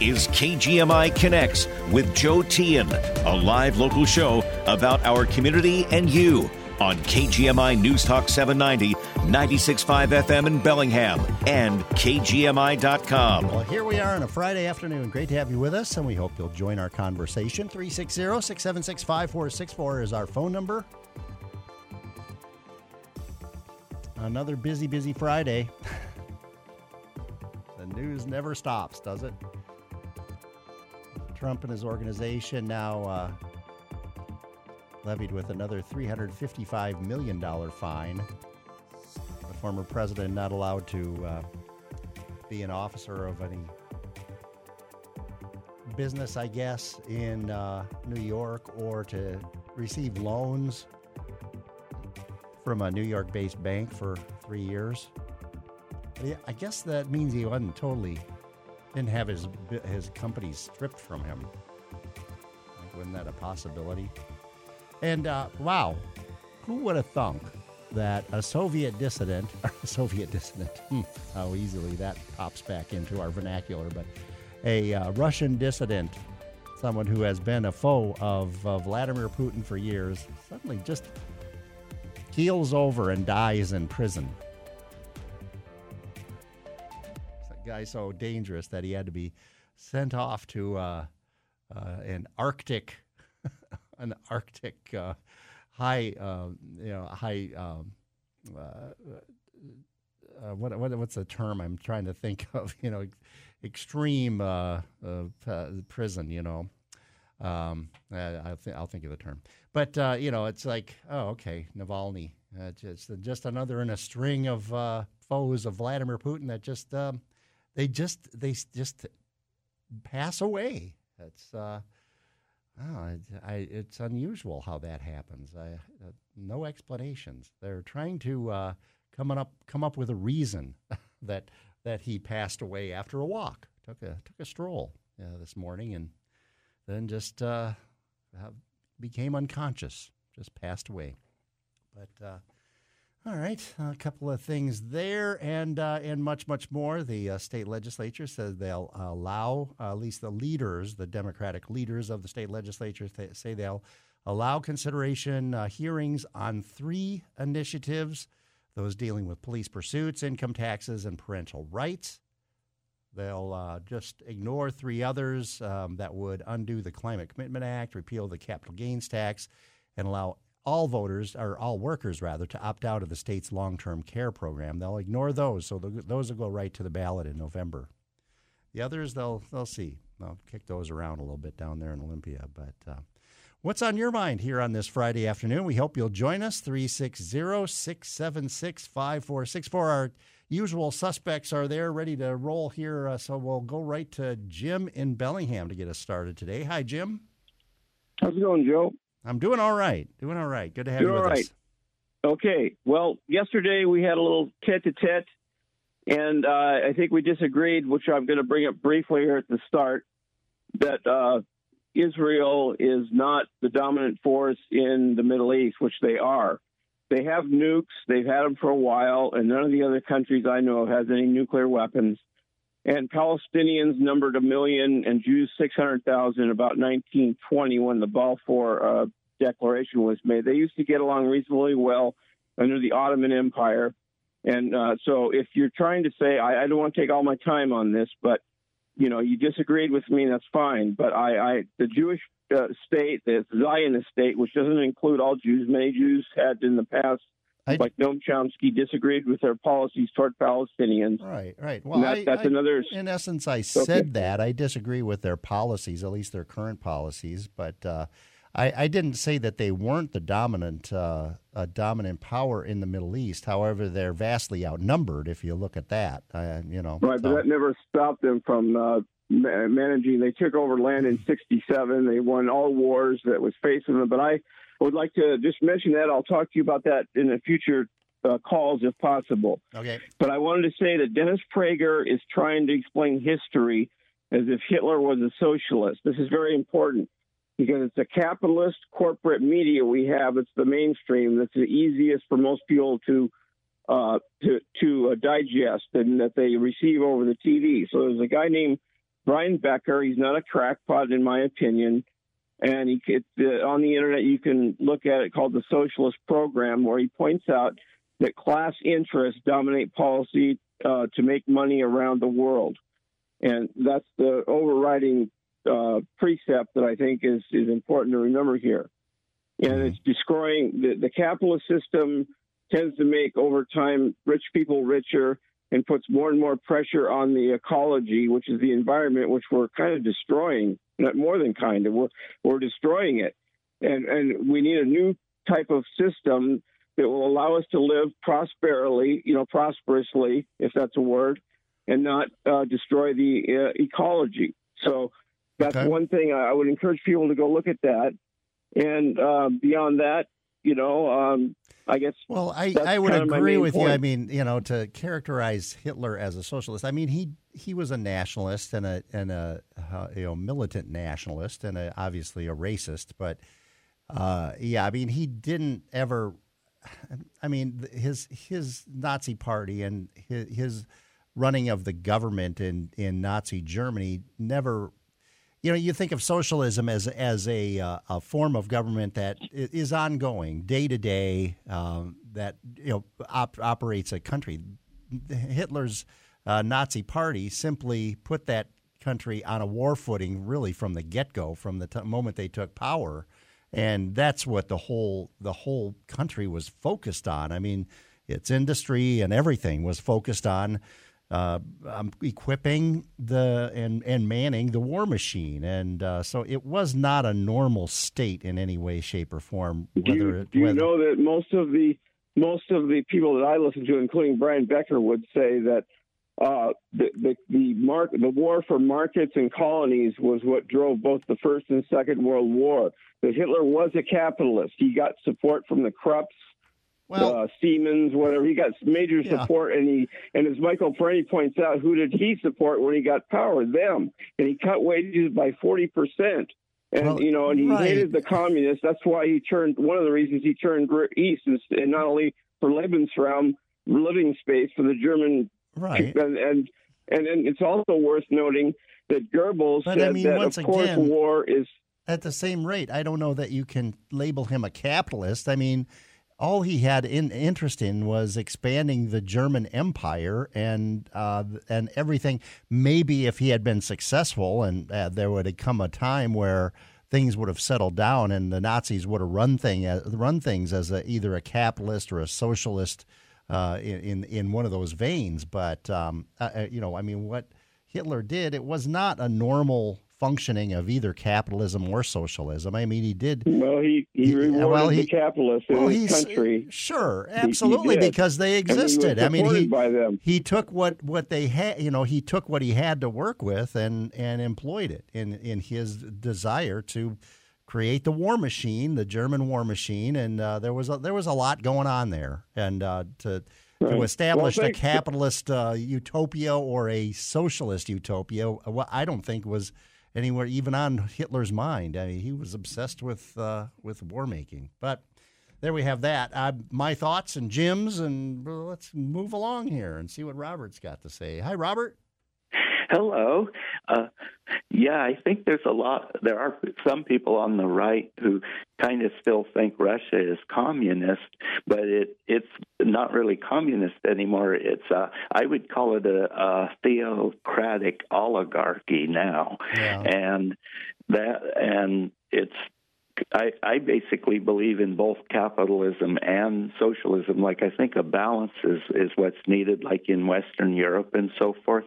is KGMI Connects with Joe Tian, a live local show about our community and you on KGMI News Talk 790, 96.5 FM in Bellingham, and KGMI.com. Well, here we are on a Friday afternoon. Great to have you with us, and we hope you'll join our conversation. 360 676 5464 is our phone number. Another busy, busy Friday. the news never stops, does it? Trump and his organization now uh, levied with another $355 million fine. The former president not allowed to uh, be an officer of any business, I guess, in uh, New York or to receive loans from a New York based bank for three years. I guess that means he wasn't totally, didn't have his, his company stripped from him. Like, wasn't that a possibility? And uh, wow, who would have thunk that a Soviet dissident, a Soviet dissident, hmm, how easily that pops back into our vernacular, but a uh, Russian dissident, someone who has been a foe of uh, Vladimir Putin for years, suddenly just keels over and dies in prison. Guy so dangerous that he had to be sent off to uh, uh, an Arctic an Arctic uh, high, uh, you know, high. Um, uh, uh, what, what what's the term I'm trying to think of? You know, extreme uh, prison. You know, um, I, th- I'll think of the term. But you know, it's like, oh, okay, Navalny. it's just another in a string of foes of Vladimir Putin that just um, they just they just pass away. It's Oh, I, it's unusual how that happens. I, uh, no explanations. They're trying to uh, come up come up with a reason that that he passed away after a walk. Took a took a stroll uh, this morning and then just uh, became unconscious. Just passed away. But uh, all right, a couple of things there, and uh, and much much more. The uh, state legislature says they'll allow uh, at least the leaders, the Democratic leaders of the state legislature, th- say they'll allow consideration uh, hearings on three initiatives: those dealing with police pursuits, income taxes, and parental rights. They'll uh, just ignore three others um, that would undo the Climate Commitment Act, repeal the capital gains tax, and allow all voters, or all workers rather, to opt out of the state's long term care program. They'll ignore those, so those will go right to the ballot in November. The others, they'll, they'll see. They'll kick those around a little bit down there in Olympia. But uh, what's on your mind here on this Friday afternoon? We hope you'll join us. 360 676 5464. Our usual suspects are there ready to roll here. Uh, so we'll go right to Jim in Bellingham to get us started today. Hi, Jim. How's it going, Joe? I'm doing all right. Doing all right. Good to have doing you with right. us. Okay. Well, yesterday we had a little tete-a-tete, and uh, I think we disagreed, which I'm going to bring up briefly here at the start, that uh, Israel is not the dominant force in the Middle East, which they are. They have nukes. They've had them for a while, and none of the other countries I know of has any nuclear weapons. And Palestinians numbered a million and Jews 600,000 about 1920 when the Balfour uh, Declaration was made. They used to get along reasonably well under the Ottoman Empire. And uh, so if you're trying to say, I, I, don't want to take all my time on this, but you know, you disagreed with me, that's fine. But I, I the Jewish uh, state, the Zionist state, which doesn't include all Jews, many Jews had in the past I, like Noam Chomsky disagreed with their policies toward Palestinians. Right, right. Well, that, I, that's I, another. In essence, I said okay. that I disagree with their policies, at least their current policies, but uh, I, I, didn't say that they weren't the dominant uh, dominant power in the Middle East. However, they're vastly outnumbered if you look at that. Uh, you know, right, so. but that never stopped them from uh, managing. They took over land in '67. They won all wars that was facing them. But I I would like to just mention that. I'll talk to you about that in the future uh, calls if possible. Okay. But I wanted to say that Dennis Prager is trying to explain history as if Hitler was a socialist. This is very important because it's a capitalist corporate media we have. It's the mainstream that's the easiest for most people to uh, to to uh, digest and that they receive over the TV. So there's a guy named Brian Becker. He's not a crackpot, in my opinion. And he, uh, on the internet, you can look at it called the Socialist Program, where he points out that class interests dominate policy uh, to make money around the world. And that's the overriding uh, precept that I think is, is important to remember here. And it's destroying the, the capitalist system tends to make over time rich people richer and puts more and more pressure on the ecology, which is the environment, which we're kind of destroying. Not more than kind of, we're we're destroying it, and and we need a new type of system that will allow us to live prosperly, you know, prosperously, if that's a word, and not uh, destroy the uh, ecology. So that's okay. one thing I would encourage people to go look at that. And uh, beyond that, you know, um, I guess. Well, I, I would agree with point. you. I mean, you know, to characterize Hitler as a socialist, I mean, he he was a nationalist and a and a uh, you know militant nationalist and a, obviously a racist. But uh, yeah, I mean, he didn't ever. I mean, his his Nazi party and his, his running of the government in in Nazi Germany never you know, you think of socialism as as a uh, a form of government that is ongoing, day to day, um, that you know op- operates a country. Hitler's uh, Nazi Party simply put that country on a war footing, really from the get go, from the t- moment they took power, and that's what the whole the whole country was focused on. I mean, its industry and everything was focused on uh, um, equipping the and and manning the war machine, and uh, so it was not a normal state in any way, shape, or form. do you, do you know that most of the most of the people that I listen to, including Brian Becker, would say that uh, the the the, mark, the war for markets and colonies was what drove both the First and Second World War. That Hitler was a capitalist. He got support from the Krupps well, uh, Siemens, whatever. He got major yeah. support, and he and as Michael Parenti points out, who did he support when he got power? Them, and he cut wages by forty percent. And well, you know, and he right. hated the communists. That's why he turned. One of the reasons he turned east is and not only for Lebensraum, living space for the German. Right. And and and, and it's also worth noting that Goebbels but, said I mean, that of course again, war is at the same rate. I don't know that you can label him a capitalist. I mean all he had in, interest in was expanding the German Empire and uh, and everything. Maybe if he had been successful, and uh, there would have come a time where things would have settled down, and the Nazis would have run thing uh, run things as a, either a capitalist or a socialist uh, in in one of those veins. But um, uh, uh, you know, I mean, what Hitler did, it was not a normal functioning of either capitalism or socialism. I mean, he did. Well, he he rewarded well, he, the capitalists in well, his country. Sure, absolutely, he, he because they existed. I mean, he he took what what they had. You know, he took what he had to work with and and employed it in in his desire to create the war machine, the German war machine, and uh, there was a, there was a lot going on there, and uh, to. Right. To establish well, a capitalist uh, utopia or a socialist utopia, well, I don't think was anywhere, even on Hitler's mind. I mean, he was obsessed with uh, with war making. But there we have that. Uh, my thoughts and Jim's, and let's move along here and see what Robert's got to say. Hi, Robert. Hello. Uh, yeah, I think there's a lot. There are some people on the right who kind of still think Russia is communist, but it it's not really communist anymore. It's uh, I would call it a, a theocratic oligarchy now, yeah. and that and it's I, I basically believe in both capitalism and socialism. Like I think a balance is is what's needed, like in Western Europe and so forth.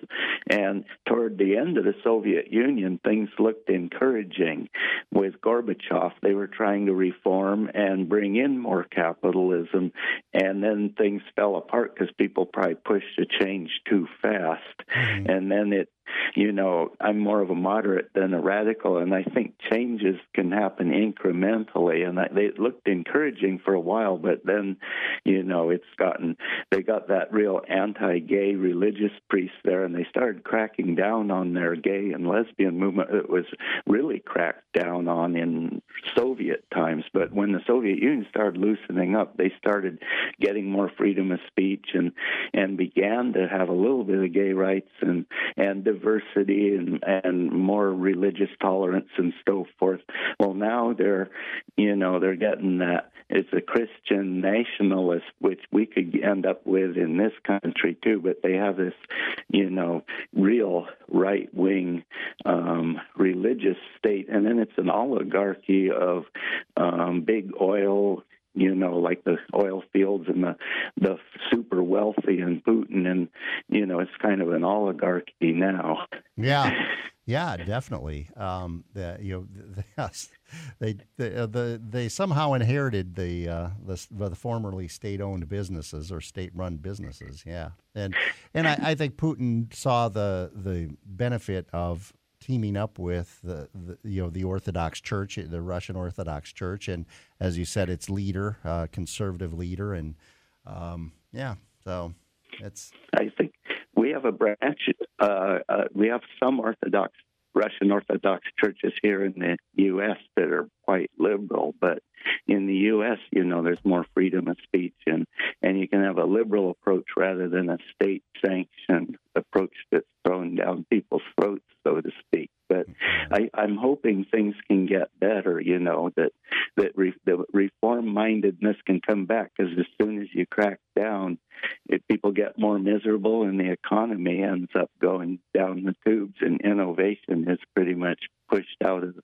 And toward the end of the Soviet Union, things looked encouraging. With Gorbachev, they were trying to reform and bring in more capitalism, and then things fell apart because people probably pushed the change too fast, mm-hmm. and then it you know, I'm more of a moderate than a radical, and I think changes can happen incrementally. And I, they looked encouraging for a while, but then, you know, it's gotten they got that real anti-gay religious priest there, and they started cracking down on their gay and lesbian movement. It was really cracked down on in Soviet times, but when the Soviet Union started loosening up, they started getting more freedom of speech and and began to have a little bit of gay rights and and diversity and and more religious tolerance and so forth. Well, now they're, you know, they're getting that it's a Christian nationalist, which we could end up with in this country too. But they have this, you know, real right wing um, religious state, and then it's an oligarchy of um, big oil you know, like the oil fields and the the super wealthy and Putin, and you know, it's kind of an oligarchy now. Yeah, yeah, definitely. Um, the, you know, yes, they they, uh, the they somehow inherited the uh, the, the formerly state-owned businesses or state-run businesses. Yeah, and and I, I think Putin saw the the benefit of teaming up with the, the, you know the Orthodox Church, the Russian Orthodox Church, and as you said, its leader, uh, conservative leader, and um, yeah, so it's. I think we have a branch. Uh, uh, we have some Orthodox Russian Orthodox churches here in the U.S. that are quite liberal, but in the U.S., you know, there's more freedom of speech, and and you can have a liberal approach rather than a state-sanctioned approach that's thrown down people's throats, so to speak. But I, I'm hoping things can get better. You know that that re, the reform mindedness can come back because as soon as you crack down, if people get more miserable and the economy ends up going down the tubes, and innovation is pretty much pushed out of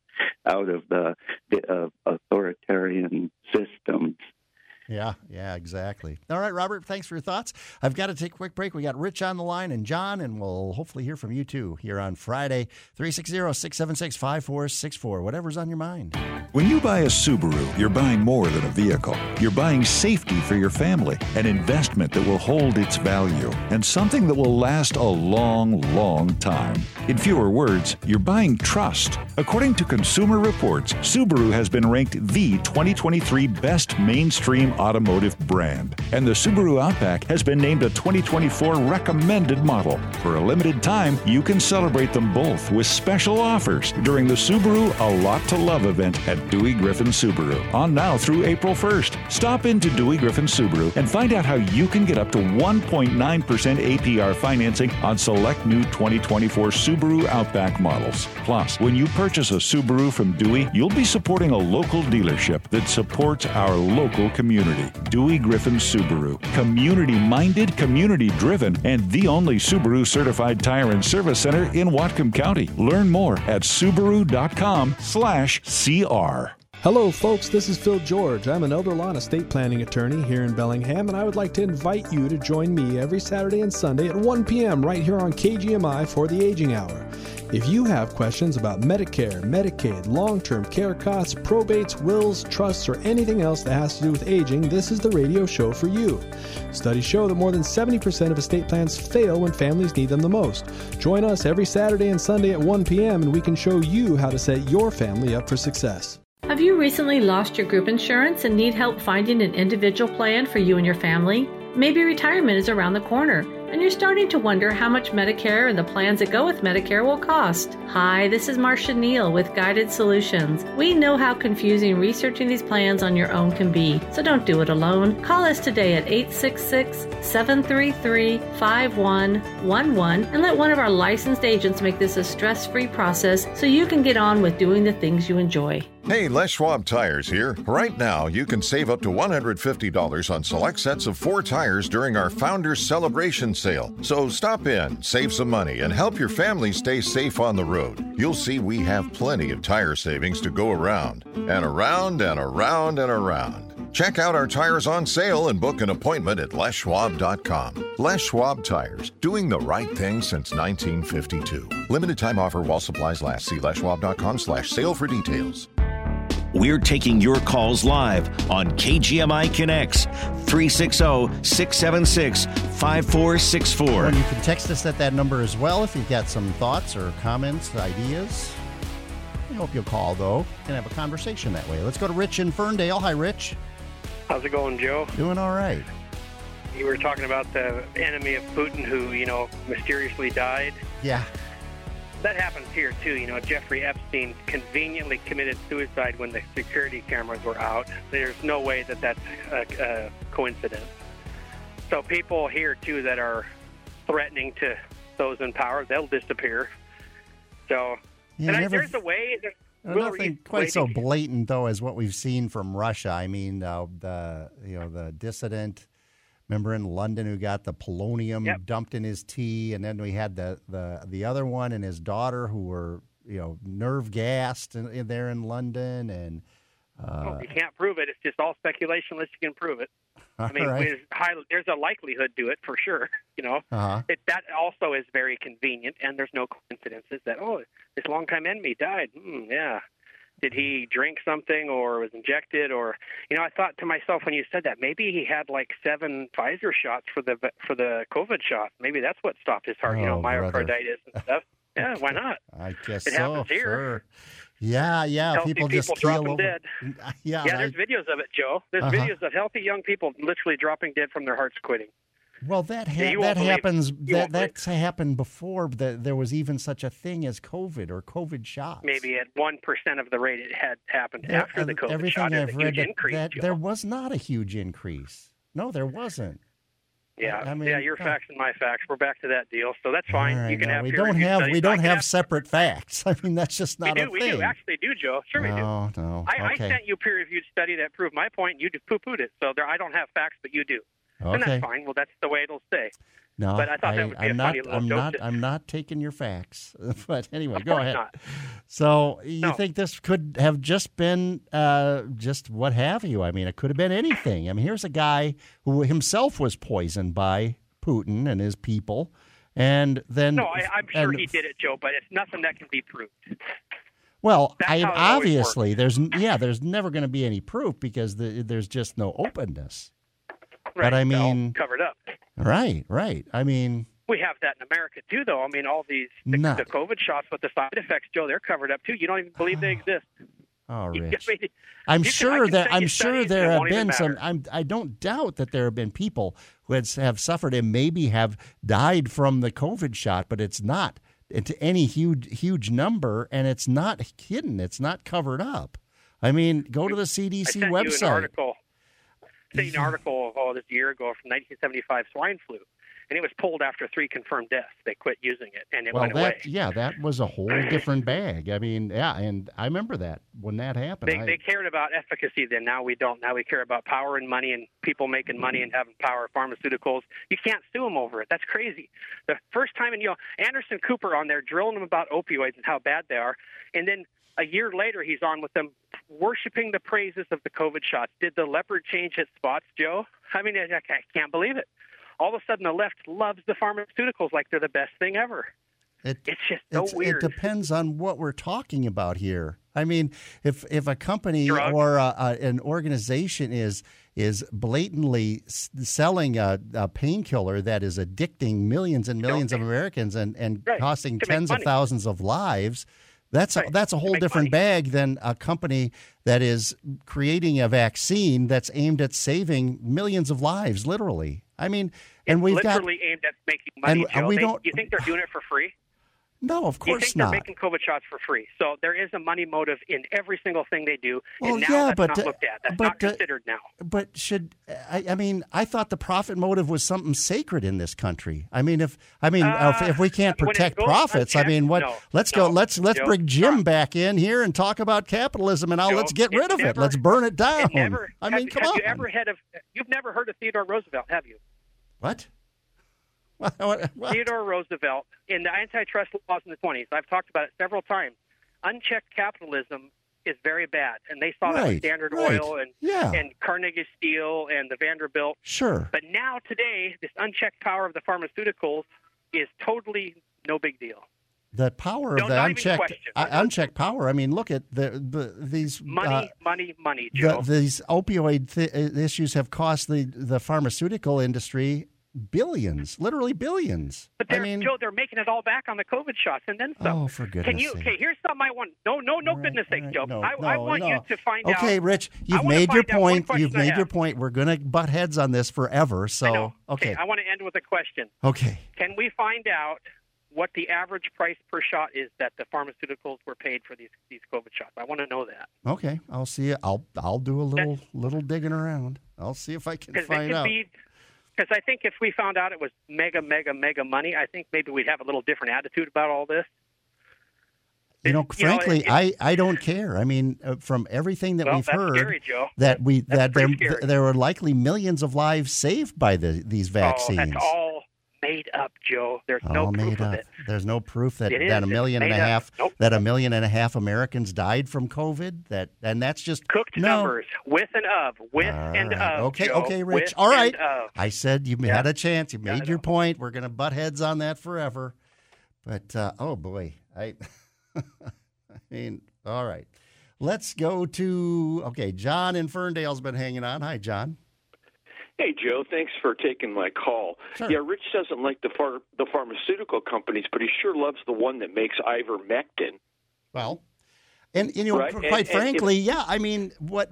out of the, the uh, authoritarian systems. Yeah, yeah, exactly. All right, Robert, thanks for your thoughts. I've got to take a quick break. We got Rich on the line and John, and we'll hopefully hear from you too here on Friday. 360 676 5464, whatever's on your mind. When you buy a Subaru, you're buying more than a vehicle. You're buying safety for your family, an investment that will hold its value, and something that will last a long, long time. In fewer words, you're buying trust. According to Consumer Reports, Subaru has been ranked the 2023 best mainstream automotive brand, and the Subaru Outback has been named a 2024 recommended model. For a limited time, you can celebrate them both with special offers during the Subaru A Lot to Love event at Dewey Griffin Subaru on now through April 1st. Stop into Dewey Griffin Subaru and find out how you can get up to 1.9% APR financing on select new 2024 Subaru Outback models. Plus, when you purchase a Subaru from Dewey, you'll be supporting a local dealership that supports our local community community. Dewey Griffin Subaru. Community minded, community driven, and the only Subaru certified tire and service center in Whatcom County. Learn more at Subaru.com slash CR. Hello, folks. This is Phil George. I'm an elder law and estate planning attorney here in Bellingham, and I would like to invite you to join me every Saturday and Sunday at 1 p.m. right here on KGMI for the Aging Hour. If you have questions about Medicare, Medicaid, long term care costs, probates, wills, trusts, or anything else that has to do with aging, this is the radio show for you. Studies show that more than 70% of estate plans fail when families need them the most. Join us every Saturday and Sunday at 1 p.m., and we can show you how to set your family up for success. Have you recently lost your group insurance and need help finding an individual plan for you and your family? Maybe retirement is around the corner and you're starting to wonder how much Medicare and the plans that go with Medicare will cost. Hi, this is Marcia Neal with Guided Solutions. We know how confusing researching these plans on your own can be, so don't do it alone. Call us today at 866 733 5111 and let one of our licensed agents make this a stress free process so you can get on with doing the things you enjoy. Hey, Les Schwab Tires here. Right now, you can save up to $150 on select sets of four tires during our Founders Celebration sale. So stop in, save some money, and help your family stay safe on the road. You'll see we have plenty of tire savings to go around, and around and around and around. Check out our tires on sale and book an appointment at leschwab.com. Les Schwab Tires, doing the right thing since 1952. Limited time offer while supplies last. See leschwab.com slash sale for details. We're taking your calls live on KGMI Connects 360 676 5464. You can text us at that number as well if you've got some thoughts or comments, ideas. I hope you'll call, though, and have a conversation that way. Let's go to Rich in Ferndale. Hi, Rich. How's it going, Joe? Doing all right. You were talking about the enemy of Putin who, you know, mysteriously died. Yeah. That happens here, too. You know, Jeffrey Epstein conveniently committed suicide when the security cameras were out. There's no way that that's a, a coincidence. So people here, too, that are threatening to those in power, they'll disappear. So, Yeah, and I, never- there's a way. There's, Uh, Nothing quite so blatant though as what we've seen from Russia. I mean, uh, the you know the dissident, remember in London who got the polonium Yep. dumped in his tea, and then we had the the the other one and his daughter who were you know nerve gassed in, in there in London, and uh, Well, you can't prove it. It's just all speculation unless you can prove it. I mean, right. there's, high, there's a likelihood to it for sure. You know, Uh-huh. it, that also is very convenient, and there's no coincidences that oh, this longtime enemy died. Hmm, yeah, did he drink something or was injected or you know? I thought to myself when you said that maybe he had like seven Pfizer shots for the for the COVID shot. Maybe that's what stopped his heart. you know, Oh, brother. myocarditis and stuff. Yeah, why not? I guess It so. happens here. Sure. Yeah, yeah. Healthy people just people keel dropping over. dead. Yeah, Yeah, I- there's videos of it, Joe. There's Uh-huh. videos of healthy young people literally dropping dead from their hearts quitting. Well, that ha- Yeah, that happens. That won't believe happened before. That there was even such a thing as COVID or COVID shots. Maybe at one percent of the rate it had happened Yeah, after the uh, COVID everything shot. I've read that, increase. that Joe. there was not a huge increase. No, there wasn't. yeah, I mean, yeah, your yeah. facts and my facts. We're back to that deal, so that's fine. Right, you can now, have we don't have studies. we don't have separate facts. I mean, that's just not we a do, we thing. do, actually do, Joe. Sure, we do. no, no. I, I sent you a peer-reviewed study that proved my point. You poo-pooed it, so there, I don't have facts, but you do, and okay. that's fine. Well, that's the way it'll stay. No, but I thought that would be a am funny not. little I'm joke not. to- I'm not taking your facts. but anyway, Of go ahead. not. So you No. think this could have just been uh, just what have you? I mean, it could have been anything. I mean, here's a guy who himself was poisoned by Putin and his people, and then No, I, I'm sure and- he did it, Joe, but it's nothing that can be proved. Well, I, obviously there's yeah, there's never going to be any proof because the, there's just no openness. Right, But I mean- covered up. Right, right. I mean, We have that in America too, though. I mean, all these the, Not- the COVID shots with the side effects, Joe, they're covered up too. You don't even believe they ah. exist. oh, Rich. I mean, I'm I sure can that I'm sure there have been some. I'm, I don't doubt that there have been people who had, have suffered and maybe have died from the COVID shot, but it's not uh, into any huge huge number, and it's not hidden. It's not covered up. I mean, go to the I CDC sent you an website. article. I an mm-hmm. article oh, this year ago from 1975 swine flu, and it was pulled after three confirmed deaths. They quit using it, and it Well, went that away. yeah, that was a whole different bag. I mean, yeah, and I remember that when that happened. They, I- they cared about efficacy then. Now we don't. Now we care about power and money and people making money and having power. Pharmaceuticals. You can't sue them over it. That's crazy. The first time, and you know, Anderson Cooper on there drilling them about opioids and how bad they are, and then a year later he's on with them worshiping the praises of the COVID shots. Did the leopard change its spots, Joe? I mean, I, can't believe it. All of a sudden, the left loves the pharmaceuticals like they're the best thing ever. It, It's just so it's- weird. It depends on what we're talking about here. I mean, if if a company Drugs. or a, a, an organization is is blatantly s- selling a, a painkiller that is addicting millions and millions of Americans and and Right, costing tens of thousands of lives. That's a, that's a whole different money. bag than a company that is creating a vaccine that's aimed at saving millions of lives, literally. I mean, and it's we've got literally aimed at making money. and uh, Joe. we They- don't- you think they're doing it for free? No, of You course think not. they're making COVID shots for free. So there is a money motive in every single thing they do. Well, and now yeah, that's but, not looked at. That's but, not considered now. But should I, I mean? I thought the profit motive was something sacred in this country. I mean, if I mean, Uh, if, if we can't protect profits, I mean, what? no, let's no, go. Let's let's Joe, bring Jim back in here and talk about capitalism, and I'll let's get rid of it. Let's burn it down. It never, I have, mean, come have on. you ever heard of? You've never heard of Theodore Roosevelt, have you? What? Theodore Roosevelt in the antitrust laws in the 20s. I've talked about it several times. Unchecked capitalism is very bad, and they saw that Right, with Standard right. Oil and Yeah. and Carnegie Steel and the Vanderbilt. Sure. But now today, this unchecked power of the pharmaceuticals is totally no big deal. The power of Don't- the unchecked uh, unchecked power. I mean, look at the, the these Money, uh, money, money, the, these opioid th- issues have cost the the pharmaceutical industry billions, literally billions. but they're, mean, Joe, they're making it all back on the COVID shots and then some. oh, for goodness Can you? sake. Okay, here's something I want. No, no, no right, goodness all sake, Joe. no, I, no, I want no. you to find out. Okay, Rich, you've made your find out one point. You've made your point. We're going to butt heads on this forever. So, know. okay, I want to end with a question. okay. Can we find out what the average price per shot is that the pharmaceuticals were paid for these these COVID shots? I want to know that Okay, I'll see. I'll I'll do a little little digging around. I'll see if I can find out. be Because I think if we found out it was mega, mega, mega money, I think maybe we'd have a little different attitude about all this. You know, You know, frankly, it- I, I don't care. I mean, uh, from everything that Well, we've heard, scary, that we That's that there scary. there were likely millions of lives saved by the these vaccines. Oh, that's all made up, Joe. There's no proof of up. it. There's no proof that, that a million and a half Nope. that a million and a half Americans died from COVID. That and that's just Cooked no. numbers with and of, with All and right. of. Okay, Joe, okay, Rich. with All right. I said you Yeah. had a chance. You made your know. point. We're going to butt heads on that forever. But uh, oh boy, I, I mean, all right. Let's go to okay. John in Ferndale's been hanging on. Hi, John. Hey, Joe. Thanks for taking my call. Sure. Yeah, Rich doesn't like the phar- the pharmaceutical companies, but he sure loves the one that makes ivermectin. Well, and you know, Right, quite and- and if- frankly, yeah. I mean, what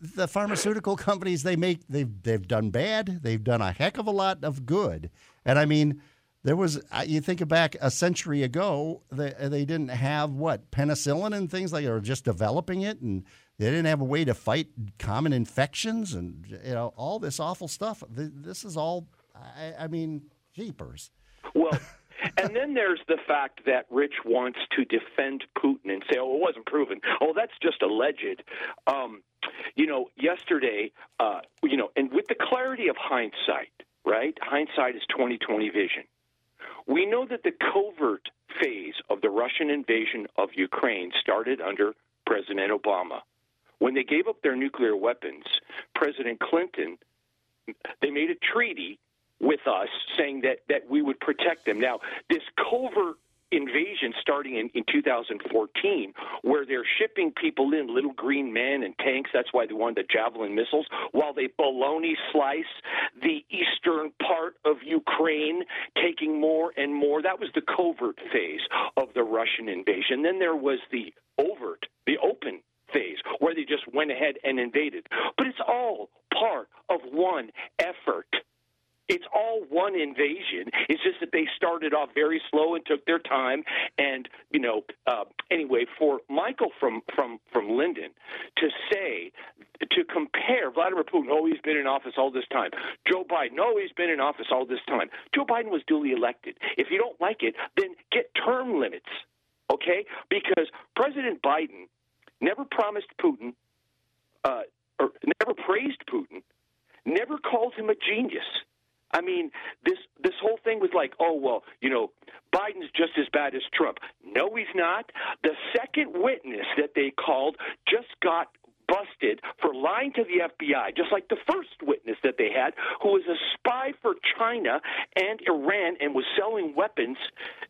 the pharmaceutical companies they make they've they've done bad. They've done a heck of a lot of good. And I mean, there was you think back a century ago, they they didn't have what penicillin and things like, or just developing it, and they didn't have a way to fight common infections and you know all this awful stuff. This is all. I, I mean, jeepers. Well, and then there's the fact that Rich wants to defend Putin and say, "Oh, it wasn't proven. Oh, that's just alleged." Um, you know, yesterday, uh, you know, and with the clarity of hindsight, right? Hindsight is 20/20 vision. We know that the covert phase of the Russian invasion of Ukraine started under President Obama. When they gave up their nuclear weapons, President Clinton they made a treaty with us saying that, that we would protect them. Now, this covert invasion starting in, in 2014, where they're shipping people in, little green men and tanks, that's why they wanted the Javelin missiles, while they baloney slice the eastern part of Ukraine, taking more and more. That was the covert phase of the Russian invasion. Then there was the overt, the open phase where they just went ahead and invaded. But it's all part of one effort. It's all one invasion. It's just that they started off very slow and took their time. And you know, uh, anyway, for Michael from from from Lynden to say to compare Vladimir Putin, oh, he's been in office all this time. Joe Biden, oh, he's been in office all this time. Joe Biden was duly elected. If you don't like it, then get term limits, okay? Because President Biden never promised Putin, uh, or never praised Putin, never called him a genius. I mean, this this whole thing was like, oh well, you know, Biden's just as bad as Trump. No, he's not. The second witness that they called just got busted for lying to the FBI, just like the first witness that they had, who was a spy for China and Iran and was selling weapons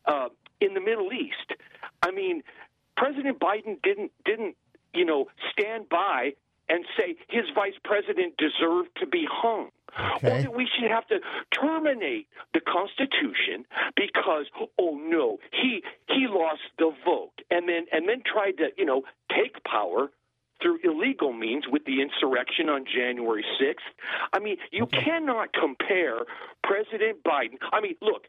uh, in the Middle East. I mean, President Biden didn't didn't you know stand by and say his vice president deserved to be hung. Or that we should have to terminate the Constitution because oh no, he he lost the vote and then and then tried to, you know, take power through illegal means with the insurrection on January 6th. I mean, you cannot compare President Biden. I mean, look,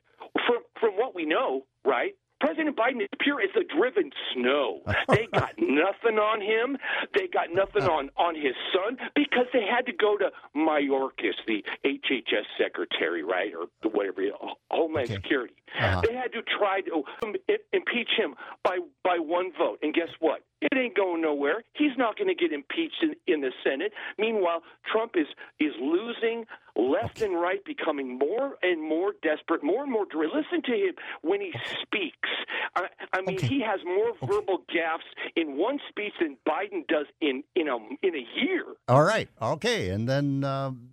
from from what we know, right? President Biden is pure as the driven snow. They got nothing on him. They got nothing on on his son because they had to go to Mayorkas, the HHS secretary, right, or whatever, Homeland Security. Uh-huh. They had to try to impeach him by by one vote, and guess what? It ain't going nowhere. He's not going to get impeached in, in the Senate. Meanwhile, Trump is is losing left and right, becoming more and more desperate, more and more. dra- Listen to him when he speaks. I, I mean, Okay. he has more verbal gaffes in one speech than Biden does in in a in a year. All right. Okay. And then um,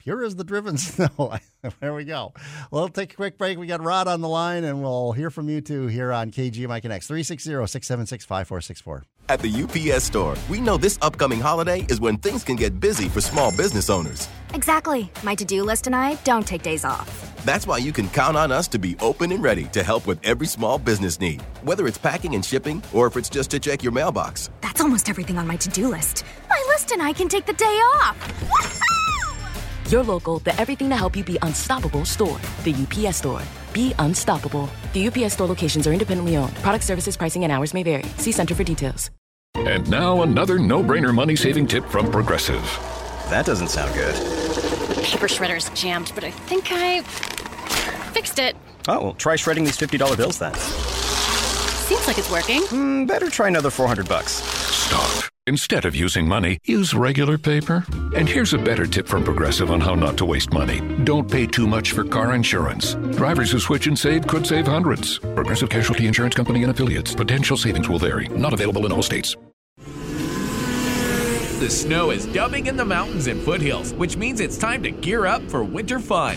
pure as the driven snow. there we go. Well, take a quick break. We got Rod on the line, and we'll hear from you too here on KGMI Connects 360 676 5464. At the UPS store, we know this upcoming holiday is when things can get busy for small business owners. Exactly. My to do list and I don't take days off. That's why you can count on us to be open and ready to help with every small business need, whether it's packing and shipping or if it's just to check your mailbox. That's almost everything on my to do list. My list and I can take the day off. Your local, the everything to help you be unstoppable store. The UPS store. Be unstoppable. The UPS store locations are independently owned. Product services, pricing, and hours may vary. See Center for details. And now another no brainer money saving tip from Progressive. That doesn't sound good. Paper shredder's jammed, but I think I fixed it. Oh, well, try shredding these $50 bills then. Seems like it's working. Mm, better try another 400 bucks. Stop. Instead of using money, use regular paper. And here's a better tip from Progressive on how not to waste money. Don't pay too much for car insurance. Drivers who switch and save could save hundreds. Progressive Casualty Insurance Company and affiliates. Potential savings will vary. Not available in all states. The snow is dumping in the mountains and foothills, which means it's time to gear up for winter fun.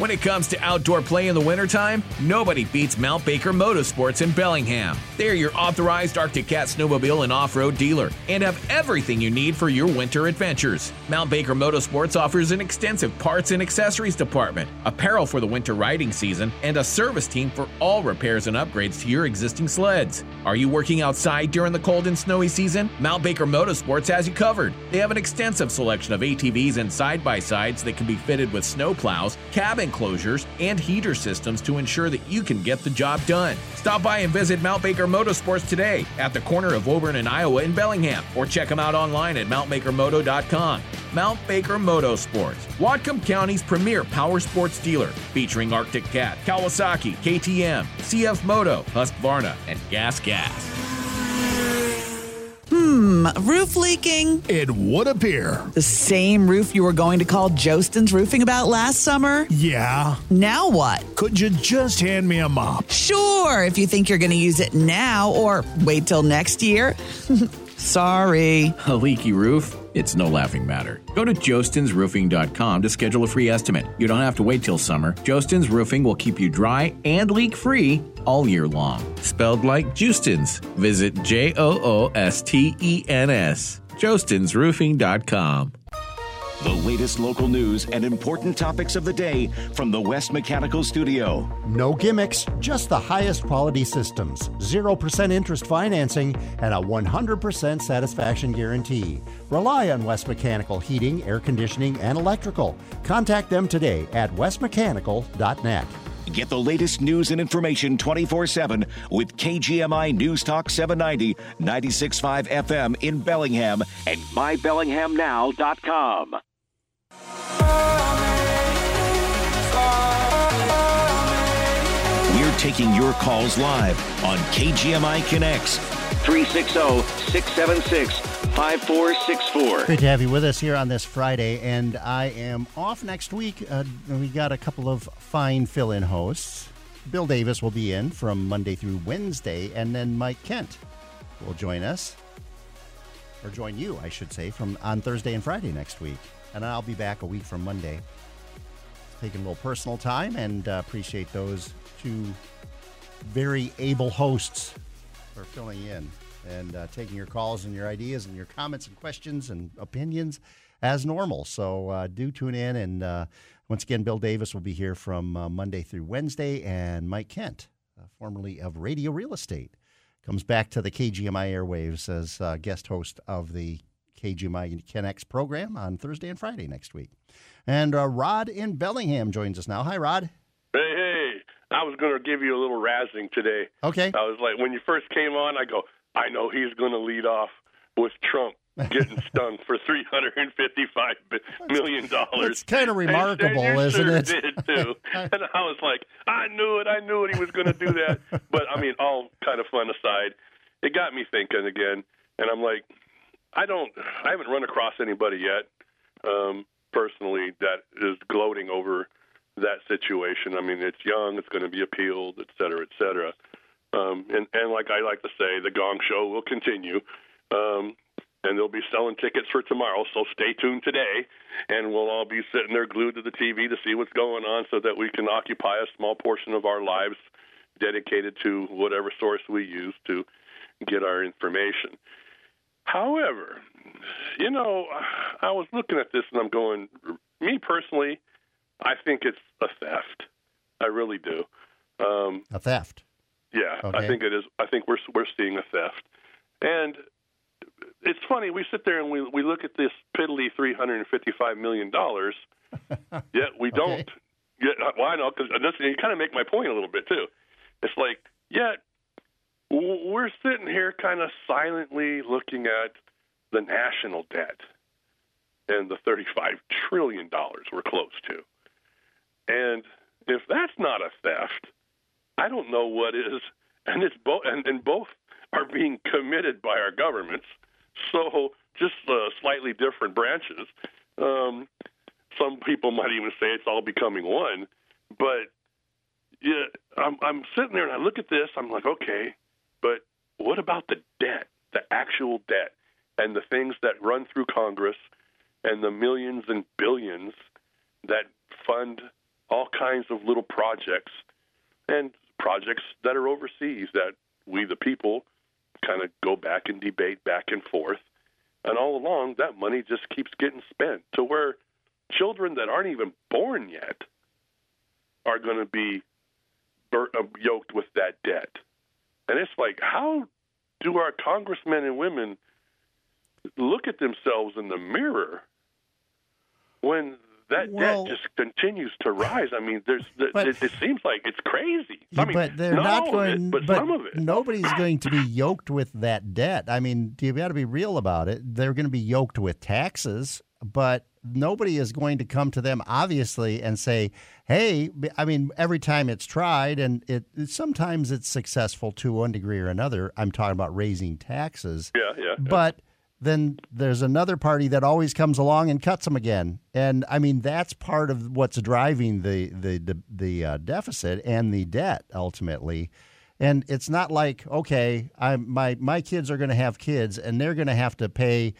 When it comes to outdoor play in the wintertime, nobody beats Mount Baker Motorsports in Bellingham. They're your authorized Arctic Cat snowmobile and off road dealer and have everything you need for your winter adventures. Mount Baker Motorsports offers an extensive parts and accessories department, apparel for the winter riding season, and a service team for all repairs and upgrades to your existing sleds. Are you working outside during the cold and snowy season? Mount Baker Motorsports has you covered. They have an extensive selection of ATVs and side by sides that can be fitted with snow plows, cabin enclosures, and heater systems to ensure that you can get the job done. Stop by and visit Mount Baker Motorsports today at the corner of Woburn and Iowa in Bellingham, or check them out online at mountbakermoto.com. Mount Baker Motorsports, Whatcom County's premier power sports dealer, featuring Arctic Cat, Kawasaki, KTM, CF Moto, Husqvarna, and Gas Gas. Hmm, roof leaking? It would appear. The same roof you were going to call Joosten's Roofing about last summer? Yeah. Now what? Could you just hand me a mop? Sure, if you think you're going to use it now or wait till next year. Sorry. A leaky roof? It's no laughing matter. Go to joostensroofing.com to schedule a free estimate. You don't have to wait till summer. Joostens Roofing will keep you dry and leak free all year long. Spelled like Justins. Visit J O O S T E N S. joostensroofing.com. The latest local news and important topics of the day from the West Mechanical Studio. No gimmicks, just the highest quality systems, 0% interest financing, and a 100% satisfaction guarantee. Rely on West Mechanical Heating, Air Conditioning, and Electrical. Contact them today at westmechanical.net. Get the latest news and information 24 7 with KGMI News Talk 790, 96.5 FM in Bellingham and mybellinghamnow.com. We're taking your calls live on KGMI Connects 360 676 5464. Great to have you with us here on this Friday, and I am off next week. Uh, we got a couple of fine fill in hosts. Bill Davis will be in from Monday through Wednesday, and then Mike Kent will join us, or join you, I should say, from on Thursday and Friday next week. And I'll be back a week from Monday. Taking a little personal time and uh, appreciate those two very able hosts for filling in and uh, taking your calls and your ideas and your comments and questions and opinions as normal. So uh, do tune in. And uh, once again, Bill Davis will be here from uh, Monday through Wednesday, and Mike Kent, uh, formerly of Radio Real Estate, comes back to the KGMI airwaves as guest host of the KGMI Connects program on Thursday and Friday next week. And uh, Rod in Bellingham joins us now. Hi, Rod. Hey, hey. I was going to give you a little razzing today. Okay. I was like, when you first came on, I go, I know he's going to lead off with Trump getting stung for three hundred and fifty-five million dollars. It's kind of remarkable, and, and isn't sure it? Did too. and I was like, I knew it. I knew it. He was going to do that. But I mean, all kind of fun aside, it got me thinking again. And I'm like, I don't. I haven't run across anybody yet, um, personally, that is gloating over that situation. I mean, it's young. It's going to be appealed, et cetera, et cetera. Um, and, and like I like to say, the Gong Show will continue. Um, and they'll be selling tickets for tomorrow, so stay tuned today, and we'll all be sitting there glued to the TV to see what's going on so that we can occupy a small portion of our lives dedicated to whatever source we use to get our information. However, you know, I was looking at this and I'm going, me personally, I think it's a theft. I really do. Um, a theft. Yeah, Okay. I think it is. I think we're we're seeing a theft, and it's funny. We sit there and we we look at this piddly three hundred and fifty five million dollars, yet we don't. Yet, well, I know because you kind of make my point a little bit too. It's like yet we're sitting here kind of silently looking at the national debt, and the thirty-five trillion dollars we're close to. And if that's not a theft, I don't know what is. And it's both, and, and both are being committed by our governments. So just uh, slightly different branches. Um, some people might even say it's all becoming one. But yeah, I'm, I'm sitting there and I look at this. I'm like, okay, but what about the debt, the actual debt, and the things that run through Congress, and the millions and billions that fund all kinds of little projects and projects that are overseas that we, the people, kind of go back and debate back and forth. And all along, that money just keeps getting spent to where children that aren't even born yet are going to be uh, yoked with that debt. And it's like, how do our congressmen and women look at themselves in the mirror when that Well- debt just continues to rise? I mean, there's But- it, it seems like it's crazy. I mean, but they're not not all of going. it, but, but some of it. nobody's going to be yoked with that debt. I mean, you've got to be real about it. They're going to be yoked with taxes, but nobody is going to come to them obviously and say, "Hey." I mean, every time it's tried, and it sometimes it's successful to one degree or another. I'm talking about raising taxes. Yeah, yeah. yeah. But then there's another party that always comes along and cuts them again, and I mean that's part of what's driving the the the, the uh, deficit and the debt ultimately. And it's not like okay, I my my kids are going to have kids, and they're going to have to pay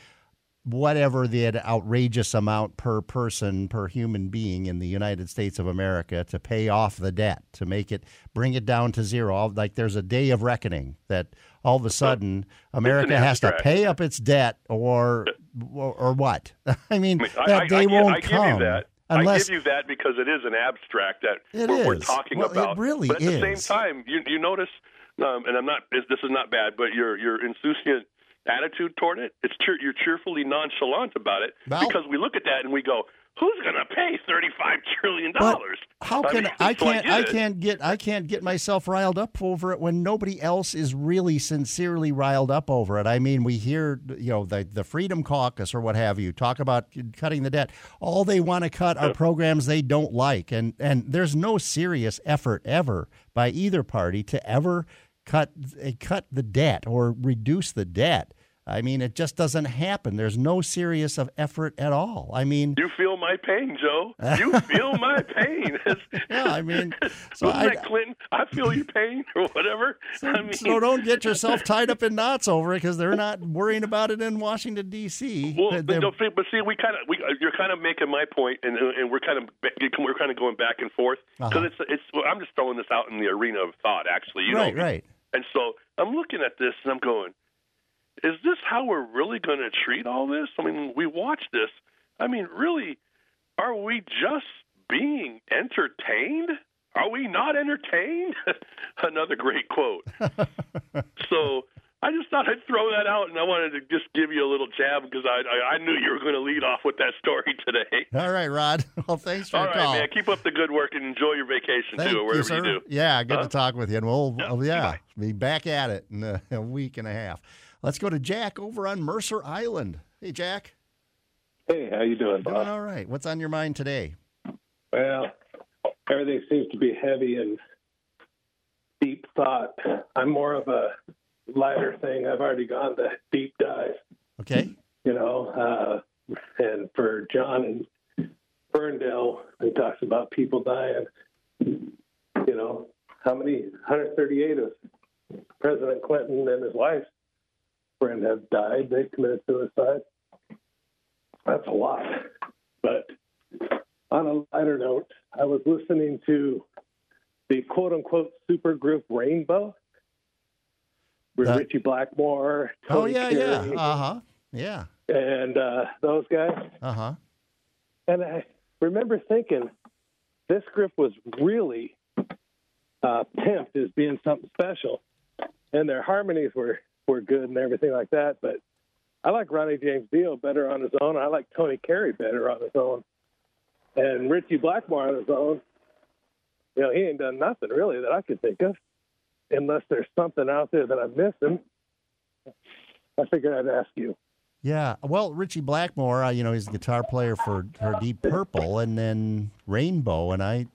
whatever the outrageous amount per person per human being in the United States of America to pay off the debt to make it bring it down to zero. Like there's a day of reckoning that all of a sudden America has to pay up its debt or or, or what? I mean I, that I- day I won't come unless I give you that because it is an abstract that we're, we're talking Well, it about. really but at the same time, you you notice, um, and I'm not. This is not bad, but your your insouciant attitude toward it. It's cheer, you're cheerfully nonchalant about it Well- because we look at that and we go, "Who's going to pay 35 trillion dollars?" How can I, so can't get I it. can't get I can't get myself riled up over it when nobody else is really sincerely riled up over it. I mean, we hear you know the the Freedom Caucus or what have you talk about cutting the debt. All they want to cut are programs they don't like, and and there's no serious effort ever by either party to ever cut eh, cut the debt or reduce the debt. I mean, it just doesn't happen. There's no serious of effort at all. I mean, You feel my pain, Joe. You feel my pain. yeah, I mean, so I, that Clinton? I feel your pain, or whatever. I mean, so don't get yourself tied up in knots over it because they're not worrying about it in Washington D.C. Well, but, but see, we kind of we you're kind of making my point, and and we're kind of we're kind of going back and forth because Uh-huh. it's it's. well, I'm just throwing this out in the arena of thought, actually. You right, know? right. And so I'm looking at this and I'm going, is this how we're really going to treat all this? I mean, we watch this. I mean, really, are we just being entertained? Are we not entertained? Another great quote. so I just thought I'd throw that out, and I wanted to just give you a little jab because I, I I knew you were going to lead off with that story today. All right, Rod. Well, thanks for All the right, call. man. Keep up the good work and enjoy your vacation Thank too, you, or wherever sir. you do. Yeah, good Huh? to talk with you, and we'll yeah, yeah be back at it in a, a week and a half. Let's go to Jack over on Mercer Island. Hey, Jack. Hey, how you doing, Doing all right. What's on your mind today? Well, everything seems to be heavy and deep thought. I'm more of a lighter thing. I've already gone the deep dive, Okay. you know. Uh, and for John and Ferndale, he talks about people dying. You know, how many? 138 of President Clinton and his wife friend have died. They committed suicide. That's a lot. But on a lighter note, I was listening to the quote unquote super group Rainbow That- Ritchie Blackmore. Oh Tony yeah, yeah. Carey, Uh huh. Yeah. And uh, those guys. Uh huh. And I remember thinking this group was really uh, pimped as being something special. And their harmonies were, were good and everything like that. But I like Ronnie James Dio better on his own. I like Tony Carey better on his own. And Ritchie Blackmore on his own, you know, he ain't done nothing really that I could think of, unless there's something out there that I'm missing. I figured I'd ask you. Yeah, well, Ritchie Blackmore, uh, you know, he's the guitar player for, for Deep Purple, and then Rainbow, and I,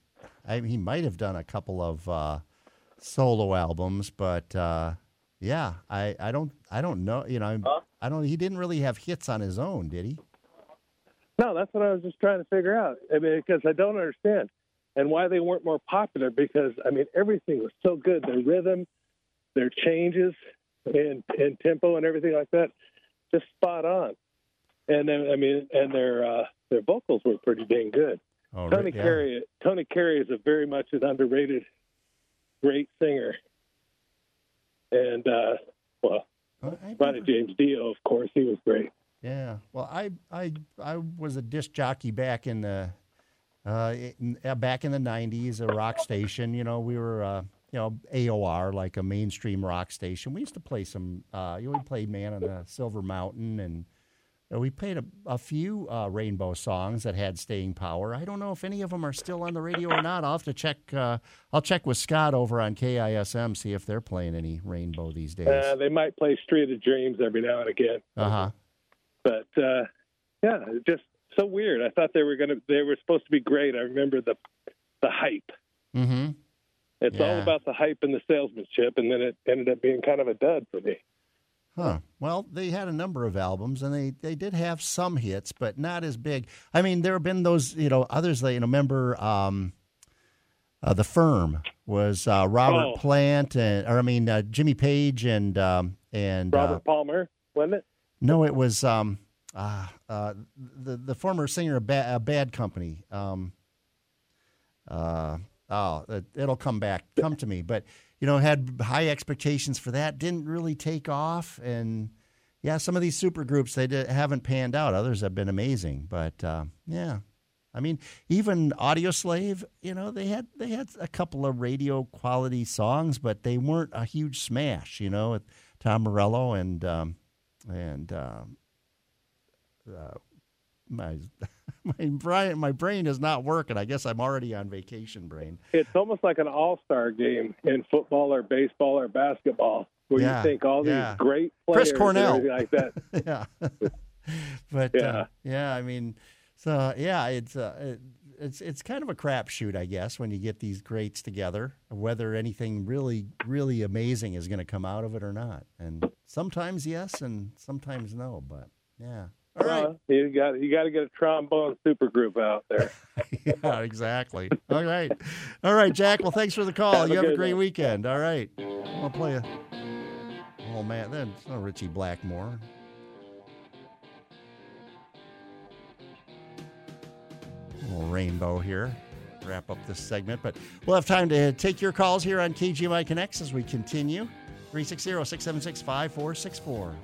I he might have done a couple of uh, solo albums, but uh, yeah, I, I don't I don't know, you know, I don't. He didn't really have hits on his own, did he? No, that's what I was just trying to figure out. I mean, because I don't understand and why they weren't more popular. Because I mean, everything was so good. Their rhythm, their changes, and and tempo and everything like that, just spot on. And then I mean, and their uh, their vocals were pretty dang good. Oh, Tony yeah. Carey, Tony Carey is a very much an underrated, great singer. And uh, well, Ronnie James Dio, of course, he was great. Yeah. Well, I I I was a disc jockey back in the uh, in, uh, back in the '90s, a rock station. You know, we were uh, you know AOR, like a mainstream rock station. We used to play some. Uh, you know, we played Man on the Silver Mountain, and uh, we played a, a few uh, Rainbow songs that had staying power. I don't know if any of them are still on the radio or not. I'll have to check. Uh, I'll check with Scott over on KISM see if they're playing any Rainbow these days. Uh, they might play Street of Dreams every now and again. Uh huh. but uh, yeah, just so weird. I thought they were gonna they were supposed to be great. I remember the the hype. Mm-hmm. It's all about the hype and the salesmanship, and then it ended up being kind of a dud for me. Huh. Well, they had a number of albums, and they, they did have some hits, but not as big. I mean, there have been those, you know, others that you know. Remember, um, uh, the Firm was uh, Robert Oh. Plant, and or I mean uh, Jimmy Page and um, and Robert uh, Palmer, wasn't it? no, it was um, uh, uh, the the former singer of uh, Bad Company. Um, uh, oh, it, it'll come back, come to me. But you know, had high expectations for that. Didn't really take off, and yeah, some of these super groups they di- haven't panned out. Others have been amazing, but uh, yeah. I mean, even Audioslave, you know, they had they had a couple of radio quality songs, but they weren't a huge smash. You know, with Tom Morello and um, and um, uh, my my brain my brain is not working. I guess I'm already on vacation brain. It's almost like an all star game in football or baseball or basketball, where Yeah, you think all yeah. these great Chris players and Cornell. like that. yeah. but Yeah. Uh, yeah, I mean, so yeah, it's uh, it, it's it's kind of a crapshoot, I guess, when you get these greats together, whether anything really really amazing is going to come out of it or not. And sometimes yes, and sometimes no. But yeah, right. Well, you got you got to get a trombone super group out there. yeah, exactly. All right, all right, Jack. Well, thanks for the call. Have a you have a great one. weekend. All right, I'll play a. Oh man, that's oh, Ritchie Blackmore. little rainbow here. Wrap up this segment, but we'll have time to take your calls here on KGMI Connects as we continue. 360 676 5464.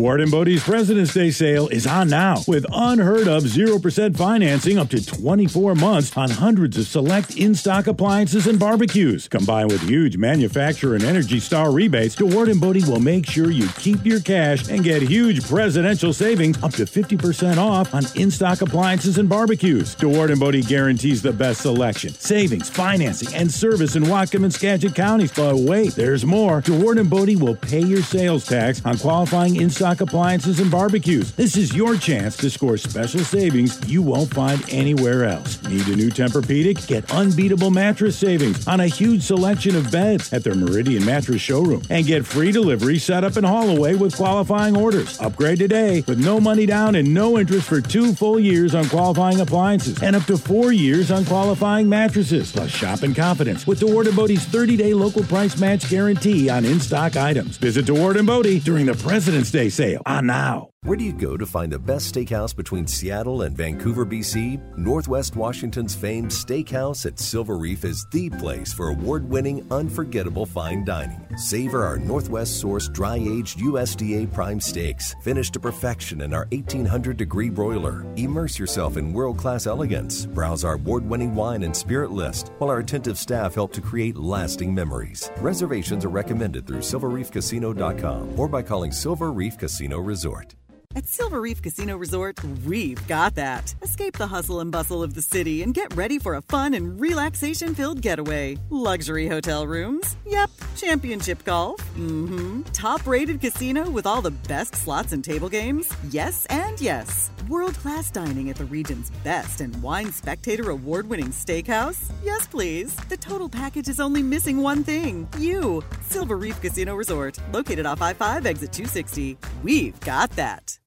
Dewaard and Bode's President's Day sale is on now with unheard of 0% financing up to 24 months on hundreds of select in stock appliances and barbecues. Combined with huge manufacturer and Energy Star rebates, Dewaard and Bode will make sure you keep your cash and get huge presidential savings up to 50% off on in stock appliances and barbecues. Dewaard and Bode guarantees the best selection, savings, financing, and service in Whatcom and Skagit counties. But wait, there's more. Dewaard and Bode will pay your sales tax on qualifying in stock appliances and barbecues. This is your chance to score special savings you won't find anywhere else. Need a new Tempur-Pedic? Get unbeatable mattress savings on a huge selection of beds at their Meridian Mattress Showroom and get free delivery set up in Holloway with qualifying orders. Upgrade today with no money down and no interest for two full years on qualifying appliances and up to four years on qualifying mattresses. Plus shop in confidence with Dewaard and Bode's 30-day local price match guarantee on in-stock items. Visit Dewaard and Bode during the President's Day sale on ah, now. Where do you go to find the best steakhouse between Seattle and Vancouver, BC? Northwest Washington's famed Steakhouse at Silver Reef is the place for award winning, unforgettable fine dining. Savor our Northwest sourced dry aged USDA prime steaks, finished to perfection in our 1800 degree broiler. Immerse yourself in world class elegance. Browse our award winning wine and spirit list, while our attentive staff help to create lasting memories. Reservations are recommended through silverreefcasino.com or by calling Silver Reef Casino Resort. At Silver Reef Casino Resort, we've got that. Escape the hustle and bustle of the city and get ready for a fun and relaxation filled getaway. Luxury hotel rooms? Yep. Championship golf? Mm hmm. Top rated casino with all the best slots and table games? Yes and yes. World class dining at the region's best and wine spectator award winning steakhouse? Yes, please. The total package is only missing one thing you. Silver Reef Casino Resort, located off I 5 exit 260. We've got that.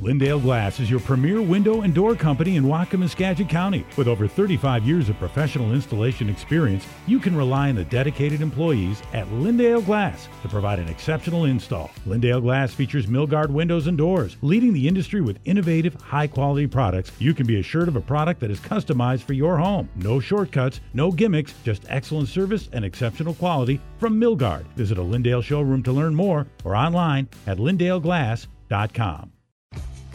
Lindale Glass is your premier window and door company in Whatcom County. With over 35 years of professional installation experience, you can rely on the dedicated employees at Lindale Glass to provide an exceptional install. Lindale Glass features Milgard windows and doors, leading the industry with innovative, high quality products. You can be assured of a product that is customized for your home. No shortcuts, no gimmicks, just excellent service and exceptional quality from Milgard. Visit a Lindale showroom to learn more or online at lindaleglass.com.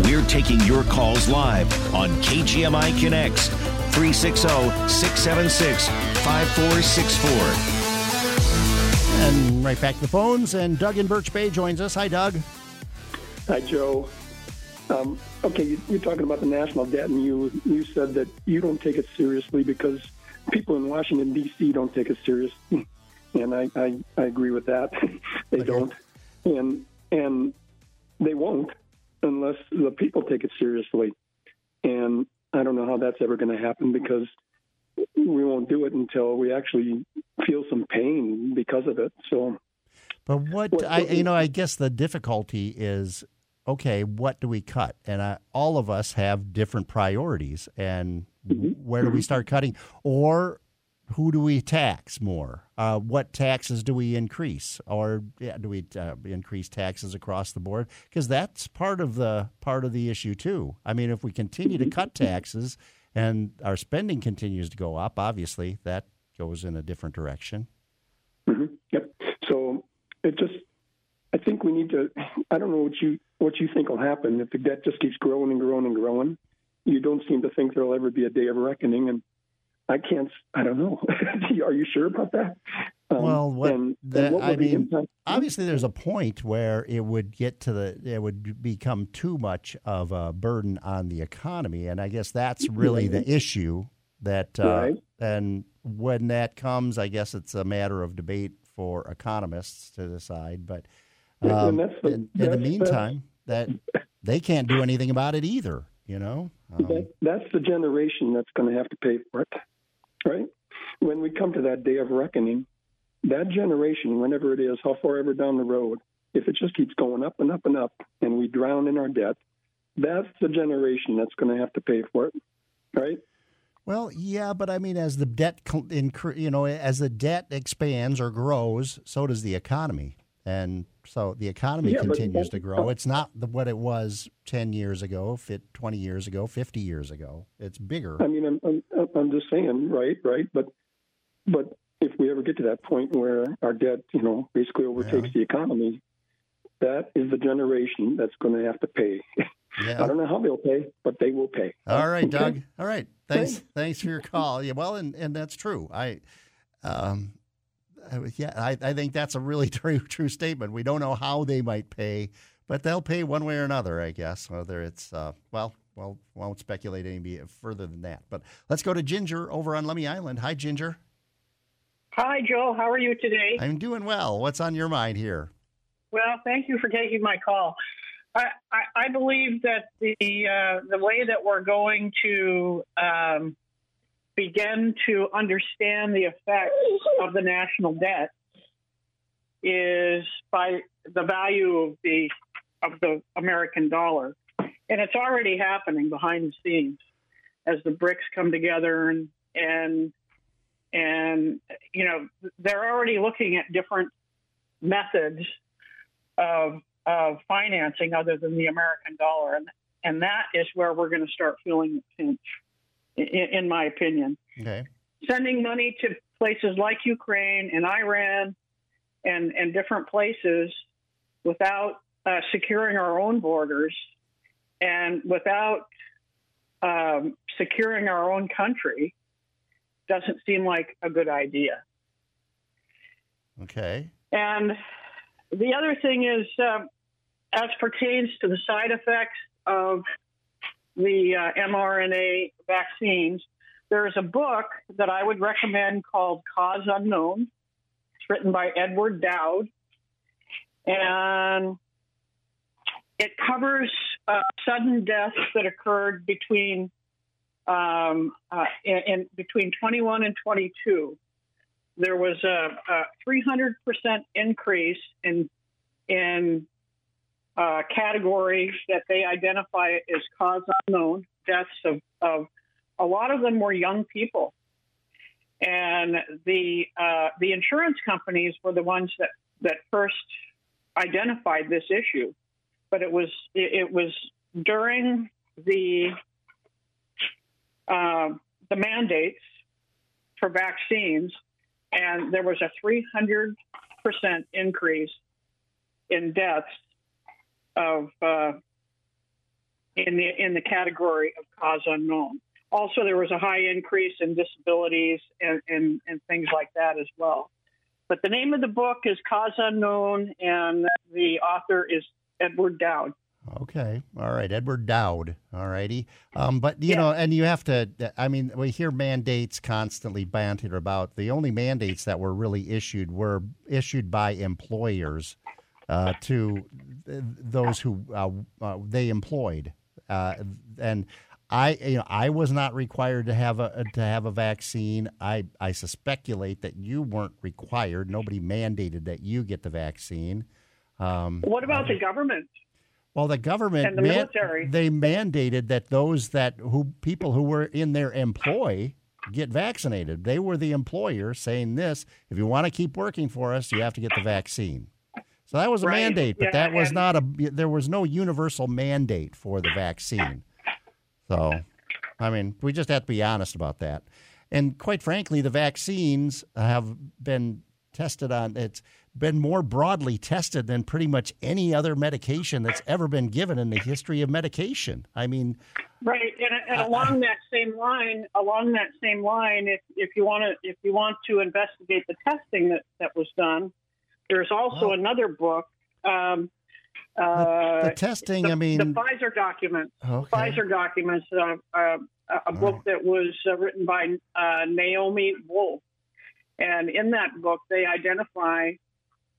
We're taking your calls live on KGMI Connects 360 676 5464. And right back to the phones, and Doug in Birch Bay joins us. Hi, Doug. Hi, Joe. Um, okay, you, you're talking about the national debt, and you you said that you don't take it seriously because people in Washington D.C. don't take it seriously, and I, I, I agree with that. they okay. don't, and and they won't unless the people take it seriously. And I don't know how that's ever going to happen because we won't do it until we actually feel some pain because of it. So, but what, what I, you know, I guess the difficulty is, okay, what do we cut? And I, all of us have different priorities, and mm-hmm. where do we mm-hmm. start cutting? Or who do we tax more? Uh, what taxes do we increase, or yeah, do we uh, increase taxes across the board? Because that's part of the part of the issue too. I mean, if we continue to cut taxes and our spending continues to go up, obviously that goes in a different direction. Mm-hmm. Yep. So it just, I think we need to. I don't know what you what you think will happen if the debt just keeps growing and growing and growing. You don't seem to think there'll ever be a day of reckoning, and I can't. I don't know. Are you sure about that? Um, well, what, and, the, and what I mean, obviously, there's a point where it would get to the, it would become too much of a burden on the economy, and I guess that's really the issue. That uh, right. and when that comes, I guess it's a matter of debate for economists to decide. But um, the, in, in the meantime, that they can't do anything about it either. You know, um, that, that's the generation that's going to have to pay for it right? When we come to that day of reckoning, that generation, whenever it is, how far ever down the road, if it just keeps going up and up and up and we drown in our debt, that's the generation that's going to have to pay for it, right? Well, yeah, but I mean, as the debt, you know, as the debt expands or grows, so does the economy, and so the economy yeah, continues to grow. It's not what it was ten years ago, twenty years ago, fifty years ago. It's bigger. I mean, I'm, I'm, I'm just saying, right, right, but but if we ever get to that point where our debt, you know, basically overtakes yeah. the economy, that is the generation that's going to have to pay. Yeah. I don't know how they'll pay, but they will pay. All right, okay? Doug. All right. Thanks. Thanks, Thanks for your call. Yeah. Well, and, and that's true. I, um, yeah, I, I think that's a really true true statement. We don't know how they might pay, but they'll pay one way or another, I guess. Whether it's uh, well, well, won't speculate any further than that. But let's go to Ginger over on Lummi Island. Hi, Ginger. Hi, Joe. How are you today? I'm doing well. What's on your mind here? Well, thank you for taking my call. I, I, I believe that the uh, the way that we're going to um, begin to understand the effects of the national debt is by the value of the of the American dollar, and it's already happening behind the scenes as the BRICS come together and and and you know they're already looking at different methods of of financing other than the American dollar, and and that is where we're going to start feeling the pinch, in, in my opinion. Okay. Sending money to places like Ukraine and Iran and and different places without uh, securing our own borders and without um, securing our own country doesn't seem like a good idea. Okay. And the other thing is, um, as pertains to the side effects of the uh, mRNA vaccines, there is a book that I would recommend called Cause Unknown. It's written by Edward Dowd. And it covers uh, sudden deaths that occurred between um, uh, in, in, between 21 and 22. There was a, a 300% increase in in uh, categories that they identify as cause unknown deaths of, of a lot of them were young people, and the uh, the insurance companies were the ones that that first identified this issue, but it was it, was during the uh, the mandates for vaccines, and there was a 300 percent increase in deaths of uh, in the in the category of cause unknown. Also, there was a high increase in disabilities and, and, and things like that as well. But the name of the book is Cause Unknown, and the author is Edward Dowd. Okay. All right. Edward Dowd. All righty. Um, but, you know, and you have to, I mean, we hear mandates constantly bantered about. The only mandates that were really issued were issued by employers uh, to those who uh, uh, they employed. Uh, and I, you know, I was not required to have a to have a vaccine. I, I speculate that you weren't required. Nobody mandated that you get the vaccine. Um, what about the government? Well, the government and the man, military. they mandated that those that who people who were in their employ get vaccinated. They were the employer saying this: if you want to keep working for us, you have to get the vaccine. So that was a right. mandate, but yeah, that was not a. There was no universal mandate for the vaccine. So, I mean, we just have to be honest about that. And quite frankly, the vaccines have been tested on. It's been more broadly tested than pretty much any other medication that's ever been given in the history of medication. I mean, right. And, and along that same line, along that same line, if if you want to if you want to investigate the testing that that was done, there's also well, another book. Um, uh, the, the, testing, the, I mean, the Pfizer documents. Okay. Pfizer documents. Uh, uh, a book that was uh, written by uh, Naomi Wolf, and in that book they identify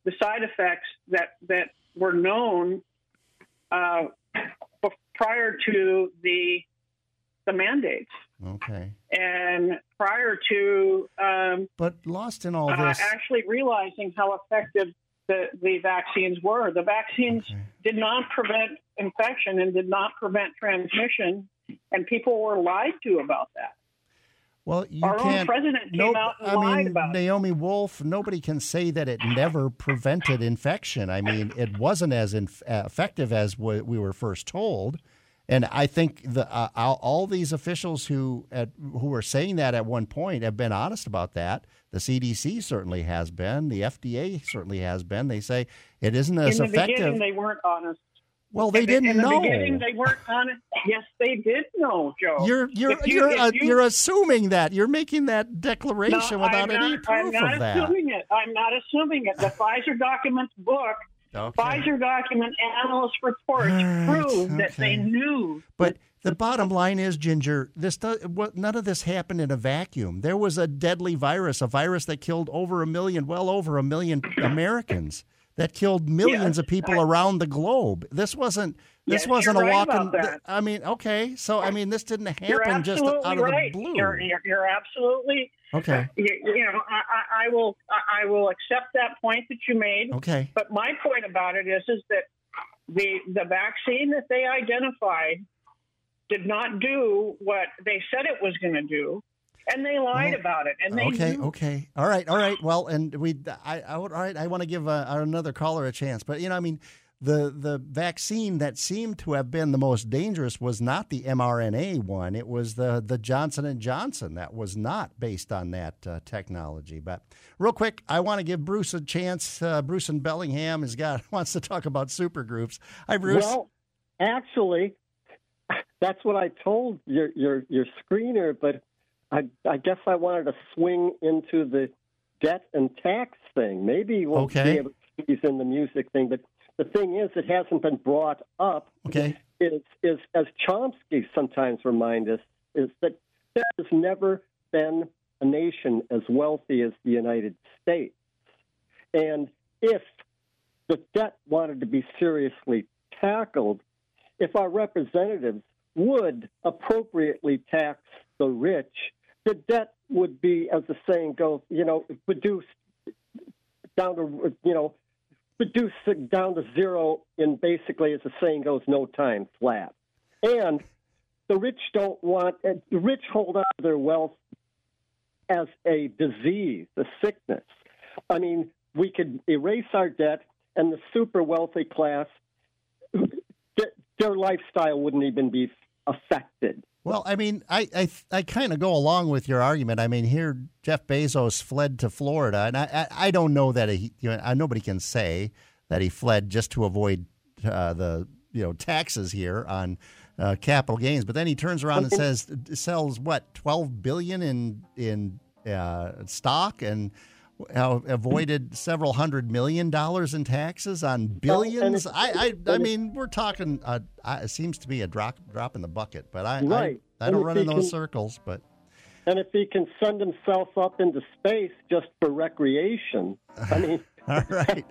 the side effects that that were known uh, prior to the the mandates. Okay. And prior to, um, but lost in all this, actually realizing how effective the, the vaccines were. The vaccines okay. did not prevent infection and did not prevent transmission, and people were lied to about that. Well, you Our can't. own president came nope, out and I lied mean, about it. Naomi Wolf. Nobody can say that it never prevented infection. I mean, it wasn't as inf- effective as what we were first told. And I think the uh, all these officials who at, who were saying that at one point have been honest about that. The CDC certainly has been. The FDA certainly has been. They say it isn't as in the effective. beginning, they weren't honest. Well, they in didn't the, in know. the beginning, they weren't honest. Yes, they did know, Joe. You're you're you- you're if uh, you- you're assuming that. You're making that declaration No, without I'm any not, proof I'm not assuming it. I'm not assuming it. The Pfizer documents book, Okay. Pfizer document analyst reports Right, prove that they knew. But the bottom line is, Ginger, this does, what, none of this happened in a vacuum. There was a deadly virus, a virus that killed over a million, well over a million Americans. That killed millions Yes, of people I- around the globe. This wasn't this Yes, wasn't a right walk in. I mean, okay. So I mean this didn't happen just out of the blue. You're, you're, you're absolutely Okay. Uh, you, you know, I, I- I will I will accept that point that you made. Okay. But my point about it is is that the the vaccine that they identified did not do what they said it was going to do, and they lied about it. And they okay, knew. okay, all right, all right. Well, and we, I, I would, all right. I want to give uh another caller a chance, but you know, I mean, the the vaccine that seemed to have been the most dangerous was not the mRNA one. It was the the Johnson and Johnson that was not based on that uh, technology. But real quick, I want to give Bruce a chance. Uh, Bruce in Bellingham has got wants to talk about supergroups. Hi, Bruce. Well, actually, that's what I told your your your screener, but I I guess I wanted to swing into the debt and tax thing. Maybe we'll Okay. be able to squeeze in the music thing, but the thing is, it hasn't been brought up. Okay. Is is as Chomsky sometimes reminds us is that there has never been a nation as wealthy as the United States, and if the debt wanted to be seriously tackled, if our representatives would appropriately tax the rich, the debt would be, as the saying goes, you know, reduced down to, you know, reduced down to zero in basically, as the saying goes, no time flat. And the rich don't want, eh, the rich hold on to their wealth as a disease, a sickness. I mean, we could erase our debt, and the super wealthy class, their lifestyle wouldn't even be affected. Well, I mean, I I, I kind of go along with your argument. I mean, here Jeff Bezos fled to Florida, and I I, I don't know that he you know nobody can say that he fled just to avoid uh, the you know taxes here on uh, capital gains. But then he turns around and says sells what twelve billion in in uh, stock and. Avoided several hundred million dollars in taxes on billions. it's- I, I, I mean, we're talking. Uh, I, it seems to be a drop, drop in the bucket. But I, Right. I, I don't run in those can- circles. But And if he can send himself up into space just for recreation, I mean, all right.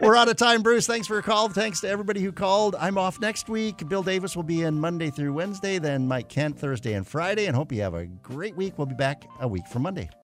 We're out of time, Bruce. Thanks for your call. Thanks to everybody who called. I'm off next week. Bill Davis will be in Monday through Wednesday, then Mike Kent Thursday and Friday. And hope you have a great week. We'll be back a week from Monday.